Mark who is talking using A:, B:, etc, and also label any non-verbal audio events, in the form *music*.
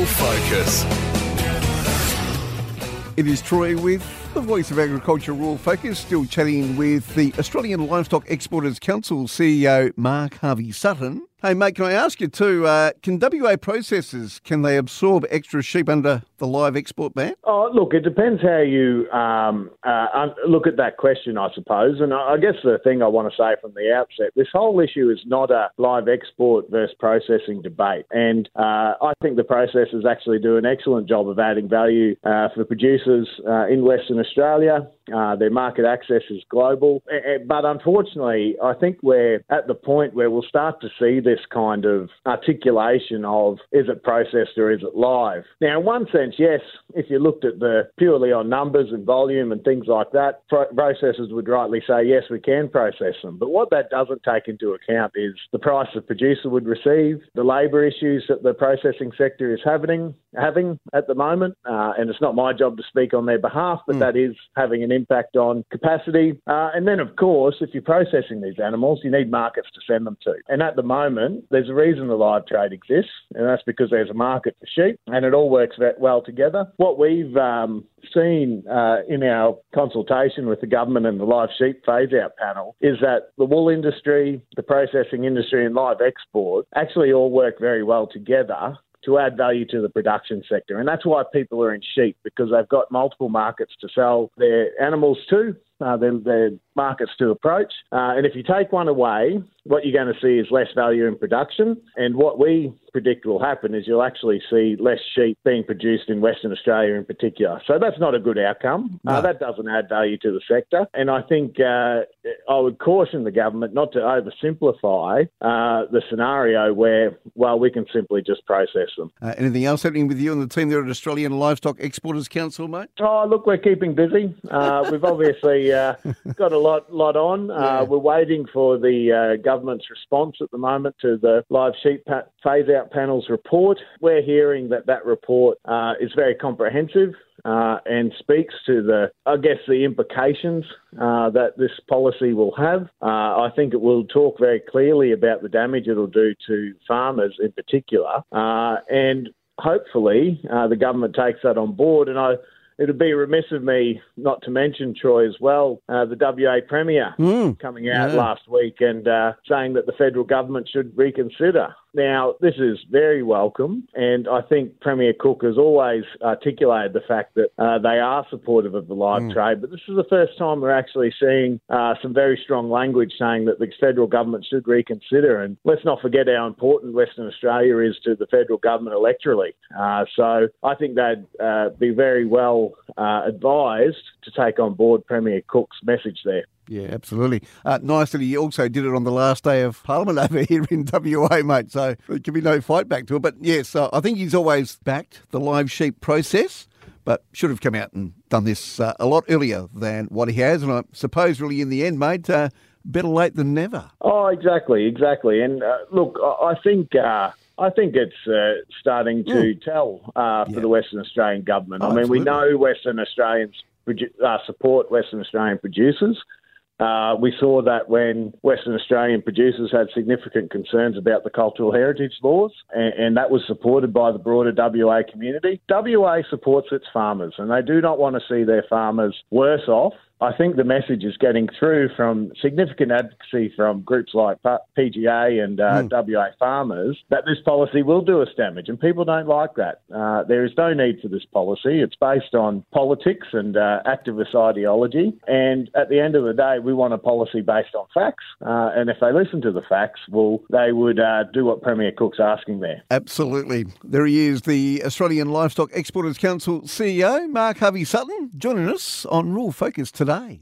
A: Rural Focus.
B: It is Troy with the Voice of Agriculture Rural Focus, still chatting with the Australian Livestock Exporters Council CEO Mark Harvey Sutton. Hey mate, can I ask you too, uh, can WA processors, can they absorb extra sheep under the live export ban?
C: Oh, look, it depends how you um, uh, look at that question, I suppose. And I guess the thing I want to say from the outset, this whole issue is not a live export versus processing debate. And uh, I think the processors actually do an excellent job of adding value uh, for producers uh, in Western Australia. Uh, their market access is global. But unfortunately, I think we're at the point where we'll start to see this kind of articulation of is it processed or is it live? Now, in one sense, yes, if you looked at the purely on numbers and volume and things like that, processors would rightly say, yes, we can process them. But what that doesn't take into account is the price the producer would receive, the labour issues that the processing sector is having, having at the moment. Uh, and it's not my job to speak on their behalf, but mm. that is having an impact on capacity. Uh, and then, of course, if you're processing these animals, you need markets to send them to. And at the moment, there's a reason the live trade exists, and that's because there's a market for sheep, and it all works that well together. What we've um, seen uh, in our consultation with the government and the live sheep phase out panel is that the wool industry, the processing industry, and live export actually all work very well together to add value to the production sector. And that's why people are in sheep because they've got multiple markets to sell their animals to uh, their, their, markets to approach. Uh, and if you take one away, what you're going to see is less value in production. And what we predict will happen is you'll actually see less sheep being produced in Western Australia in particular. So that's not a good outcome. Uh, no. Uh, that doesn't add value to the sector. And I think uh, I would caution the government not to oversimplify uh, the scenario where, well, we can simply just process them.
B: anything else happening with you and the team there at Australian Livestock Exporters Council, mate?
C: Oh, look, we're keeping busy. we've obviously uh, got a lot lot on. Uh. We're waiting for the uh, government's response at the moment to the live sheep pa- phase out panel's report. We're hearing that that report uh, is very comprehensive. Uh, and speaks to the, I guess, the implications uh, that this policy will have. Uh, I think it will talk very clearly about the damage it'll do to farmers in particular, uh, and hopefully uh, the government takes that on board. And I it would be remiss of me not to mention Troy as well. Uh, the WA Premier mm, coming out yeah. last week and uh, saying that the federal government should reconsider now, this is very welcome, and I think Premier Cook has always articulated the fact that uh, they are supportive of the live mm. trade. But this is the first time we're actually seeing uh, some very strong language saying that the federal government should reconsider. And let's not forget how important Western Australia is to the federal government electorally. Uh, so I think they'd uh, be very well uh, advised to take on board Premier Cook's message there.
B: Yeah, absolutely. Uh, nice that he also did it on the last day of Parliament over *laughs* here in WA, mate. So there can be no fight back to it. But yes, uh, I think he's always backed the live sheep process, but should have come out and done this uh, a lot earlier than what he has. And I suppose, really, in the end, mate, uh, better late than never.
C: Oh, exactly, exactly. And uh, look, I think. Uh, I think it's uh, starting to mm. tell uh, for yeah. the Western Australian government. Oh, I mean, absolutely. we know Western Australians uh, support Western Australian producers. Uh, we saw that when Western Australian producers had significant concerns about the cultural heritage laws, and, and, that was supported by the broader WA community. WA supports its farmers, and they do not want to see their farmers worse off I think the message is getting through from significant advocacy from groups like PGA and uh, mm. WA farmers that this policy will do us damage, and people don't like that. Uh, there is no need for this policy. It's based on politics and uh, activist ideology, and at the end of the day, we want a policy based on facts. Uh, and if they listen to the facts, well, they would uh, do what Premier Cook's asking there.
B: Absolutely. There he is, the Australian Livestock Exporters Council CEO, Mark Harvey Sutton, joining us on Rural Focus today today.